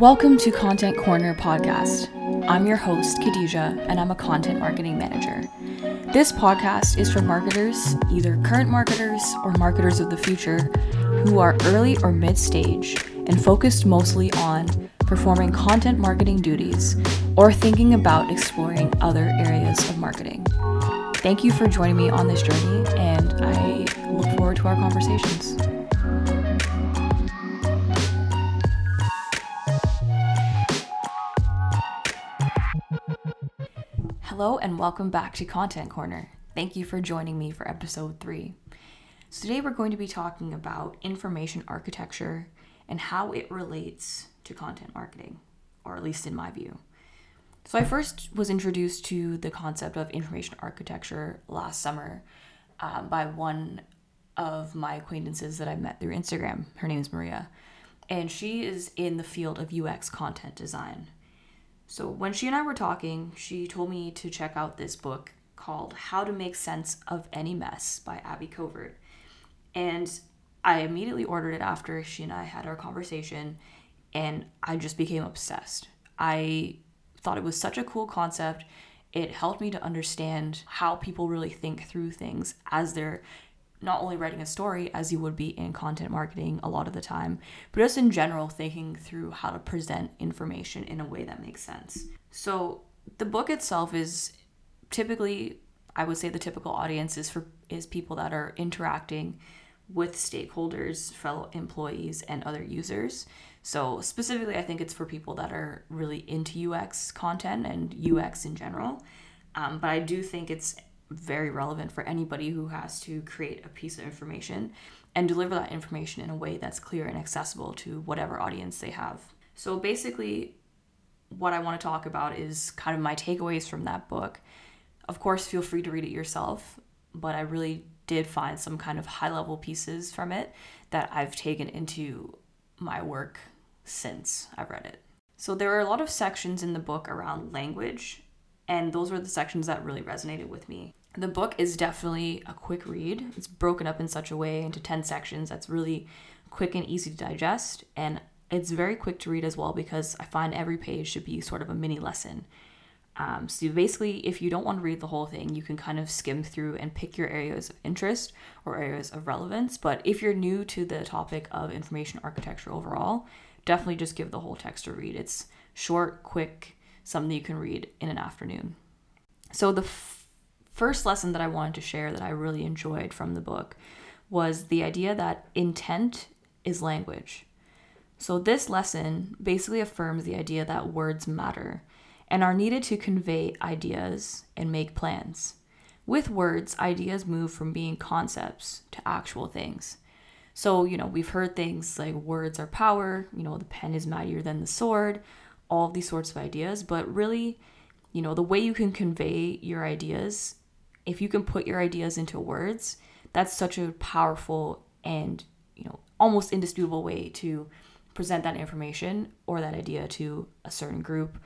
Welcome to Content Corner podcast. I'm your host, Khadija, and I'm a content marketing manager. This podcast is for marketers, either current marketers or marketers of the future, who are early or mid stage and focused mostly on performing content marketing duties or thinking about exploring other areas of marketing. Thank you for joining me on this journey, and I look forward to our conversations. Hello, and welcome back to Content Corner. Thank you for joining me for episode three. So, today we're going to be talking about information architecture and how it relates to content marketing, or at least in my view. So, I first was introduced to the concept of information architecture last summer um, by one of my acquaintances that I met through Instagram. Her name is Maria, and she is in the field of UX content design. So, when she and I were talking, she told me to check out this book called How to Make Sense of Any Mess by Abby Covert. And I immediately ordered it after she and I had our conversation, and I just became obsessed. I thought it was such a cool concept. It helped me to understand how people really think through things as they're not only writing a story as you would be in content marketing a lot of the time, but just in general thinking through how to present information in a way that makes sense. So the book itself is typically I would say the typical audience is for is people that are interacting with stakeholders, fellow employees, and other users. So specifically, I think it's for people that are really into UX content and UX in general. Um, but I do think it's very relevant for anybody who has to create a piece of information and deliver that information in a way that's clear and accessible to whatever audience they have. So basically, what I want to talk about is kind of my takeaways from that book. Of course, feel free to read it yourself, but I really did find some kind of high level pieces from it that I've taken into my work since I've read it. So there are a lot of sections in the book around language, and those were the sections that really resonated with me. The book is definitely a quick read. It's broken up in such a way into 10 sections that's really quick and easy to digest. And it's very quick to read as well because I find every page should be sort of a mini lesson. Um, so basically, if you don't want to read the whole thing, you can kind of skim through and pick your areas of interest or areas of relevance. But if you're new to the topic of information architecture overall, definitely just give the whole text a read. It's short, quick, something you can read in an afternoon. So the first lesson that I wanted to share that I really enjoyed from the book was the idea that intent is language. So, this lesson basically affirms the idea that words matter and are needed to convey ideas and make plans. With words, ideas move from being concepts to actual things. So, you know, we've heard things like words are power, you know, the pen is mightier than the sword, all these sorts of ideas, but really, you know, the way you can convey your ideas if you can put your ideas into words, that's such a powerful and, you know, almost indisputable way to present that information or that idea to a certain group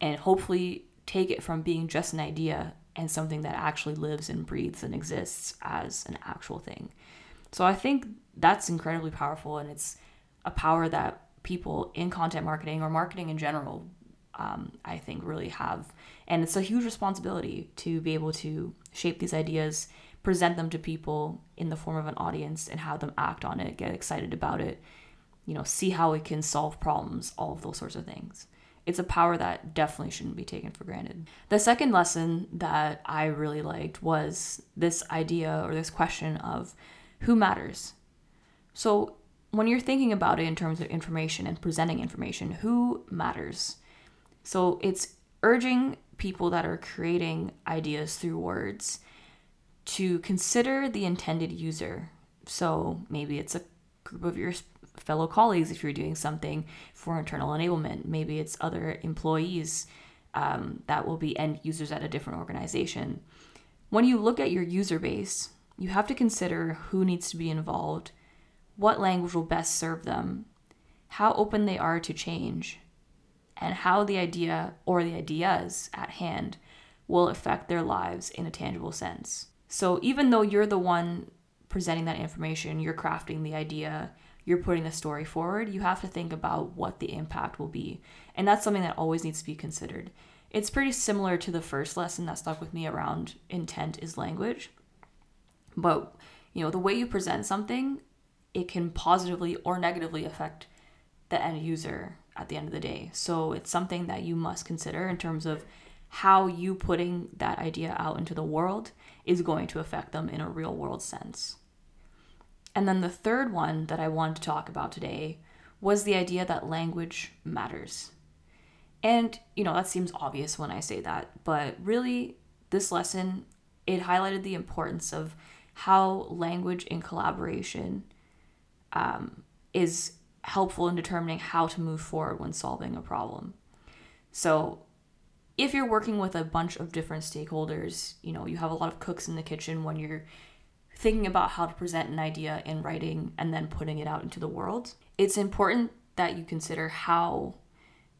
and hopefully take it from being just an idea and something that actually lives and breathes and exists as an actual thing. So I think that's incredibly powerful and it's a power that people in content marketing or marketing in general um, I think really have. And it's a huge responsibility to be able to shape these ideas, present them to people in the form of an audience, and have them act on it, get excited about it, you know, see how it can solve problems, all of those sorts of things. It's a power that definitely shouldn't be taken for granted. The second lesson that I really liked was this idea or this question of who matters. So, when you're thinking about it in terms of information and presenting information, who matters? So it's urging people that are creating ideas through words to consider the intended user. So maybe it's a group of your fellow colleagues if you're doing something for internal enablement. Maybe it's other employees um, that will be end users at a different organization. When you look at your user base, you have to consider who needs to be involved, what language will best serve them, how open they are to change, and how the idea or the ideas at hand will affect their lives in a tangible sense. So even though you're the one presenting that information, you're crafting the idea, you're putting the story forward, you have to think about what the impact will be. And that's something that always needs to be considered. It's pretty similar to the first lesson that stuck with me around intent is language. But, you know, the way you present something, it can positively or negatively affect the end user at the end of the day. So it's something that you must consider in terms of how you putting that idea out into the world is going to affect them in a real world sense. And then the third one that I wanted to talk about today was the idea that language matters. And, you know, that seems obvious when I say that, but really, this lesson, it highlighted the importance of how language in collaboration um, is helpful in determining how to move forward when solving a problem. So, if you're working with a bunch of different stakeholders, you know, you have a lot of cooks in the kitchen when you're thinking about how to present an idea in writing and then putting it out into the world, it's important that you consider how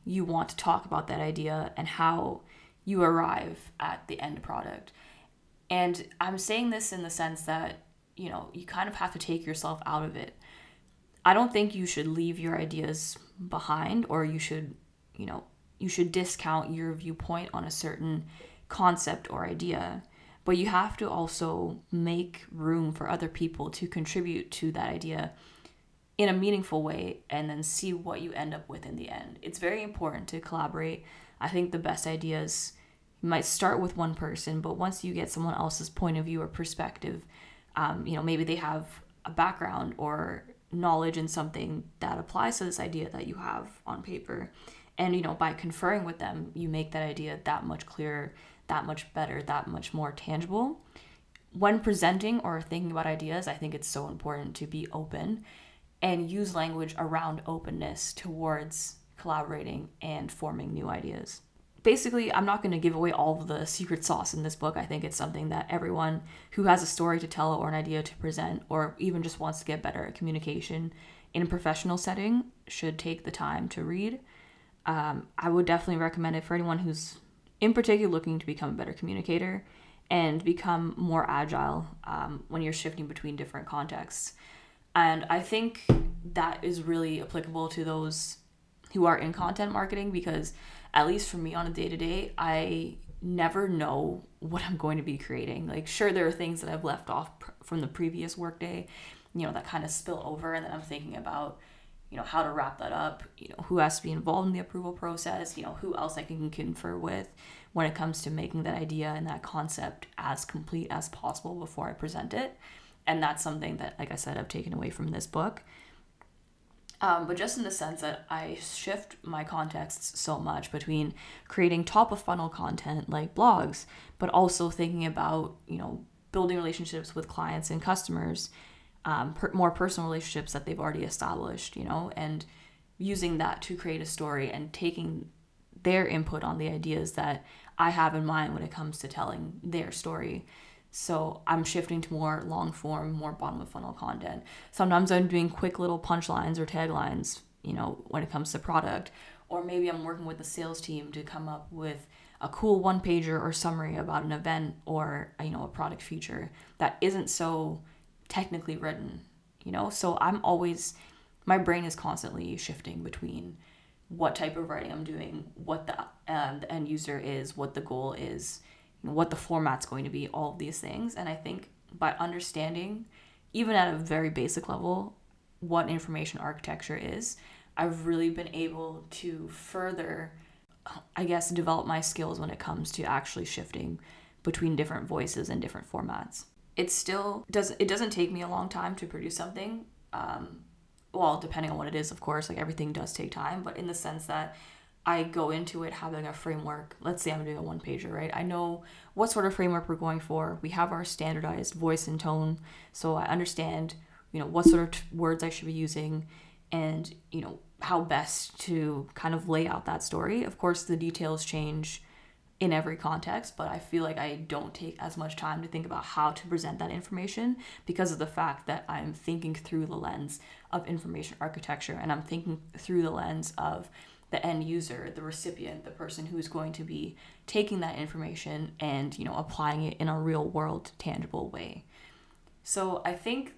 you want to talk about that idea and how you arrive at the end product. And I'm saying this in the sense that, you know, you kind of have to take yourself out of it. I don't think you should leave your ideas behind or you should, you know, you should discount your viewpoint on a certain concept or idea but you have to also make room for other people to contribute to that idea in a meaningful way and then see what you end up with in the end. It's very important to collaborate. I think the best ideas might start with one person, but once you get someone else's point of view or perspective, um, you know, maybe they have a background or knowledge in something that applies to this idea that you have on paper. And, you know, by conferring with them, you make that idea that much clearer that much better, that much more tangible. When presenting or thinking about ideas, I think it's so important to be open and use language around openness towards collaborating and forming new ideas. Basically, I'm not going to give away all of the secret sauce in this book. I think it's something that everyone who has a story to tell or an idea to present, or even just wants to get better at communication in a professional setting, should take the time to read. Um, I would definitely recommend it for anyone who's in particular looking to become a better communicator and become more agile um, when you're shifting between different contexts. And I think that is really applicable to those who are in content marketing because, at least for me on a day to day, I never know what I'm going to be creating. Like, sure, there are things that I've left off pr- from the previous workday, you know, that kind of spill over, and then I'm thinking about you know how to wrap that up you know who has to be involved in the approval process you know who else i can confer with when it comes to making that idea and that concept as complete as possible before i present it and that's something that like i said i've taken away from this book um, but just in the sense that i shift my contexts so much between creating top of funnel content like blogs but also thinking about you know building relationships with clients and customers um, per- more personal relationships that they've already established, you know, and using that to create a story and taking their input on the ideas that I have in mind when it comes to telling their story. So I'm shifting to more long form, more bottom of funnel content. Sometimes I'm doing quick little punchlines or taglines, you know, when it comes to product. Or maybe I'm working with the sales team to come up with a cool one pager or summary about an event or you know a product feature that isn't so technically written, you know? So I'm always, my brain is constantly shifting between what type of writing I'm doing, what the, um, the end user is, what the goal is, what the format's going to be, all of these things. And I think by understanding, even at a very basic level, what information architecture is, I've really been able to further, I guess, develop my skills when it comes to actually shifting between different voices and different formats it still doesn't it doesn't take me a long time to produce something um, well depending on what it is of course like everything does take time but in the sense that i go into it having a framework. Let's say i'm doing a one pager right? I know what sort of framework we're going for. We have our standardized voice and tone so i understand you know what sort of t- words i should be using and you know how best to kind of lay out that story. Of course the details change in every context, but I feel like I don't take as much time to think about how to present that information because of the fact that I'm thinking through the lens of information architecture and I'm thinking through the lens of the end user, the recipient, the person who's going to be taking that information and, you know, applying it in a real world tangible way. So I think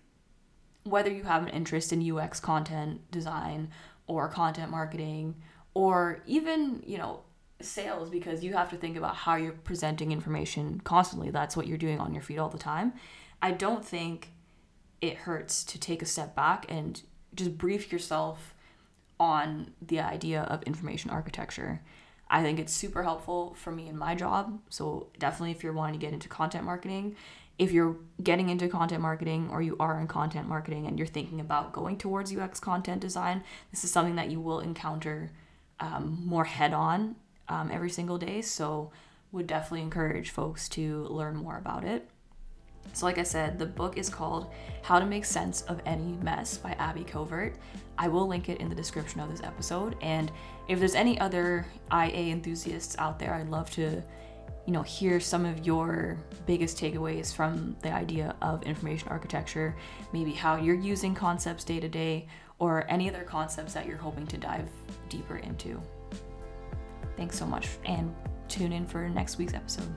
whether you have an interest in UX content design or content marketing or even, you know, sales because you have to think about how you're presenting information constantly. That's what you're doing on your feed all the time. I don't think it hurts to take a step back and just brief yourself on the idea of information architecture. I think it's super helpful for me in my job. So, definitely, if you're wanting to get into content marketing, if you're getting into content marketing or you are in content marketing and you're thinking about going towards UX content design, this is something that you will encounter um, more head on um, every single day. So, would definitely encourage folks to learn more about it. So, like I said, the book is called How to Make Sense of Any Mess by Abby Covert. I will link it in the description of this episode. And if there's any other IA enthusiasts out there, I'd love to, you know, hear some of your biggest takeaways from the idea of information architecture, maybe how you're using concepts day to day, or any other concepts that you're hoping to dive deeper into. Thanks so much, and tune in for next week's episode.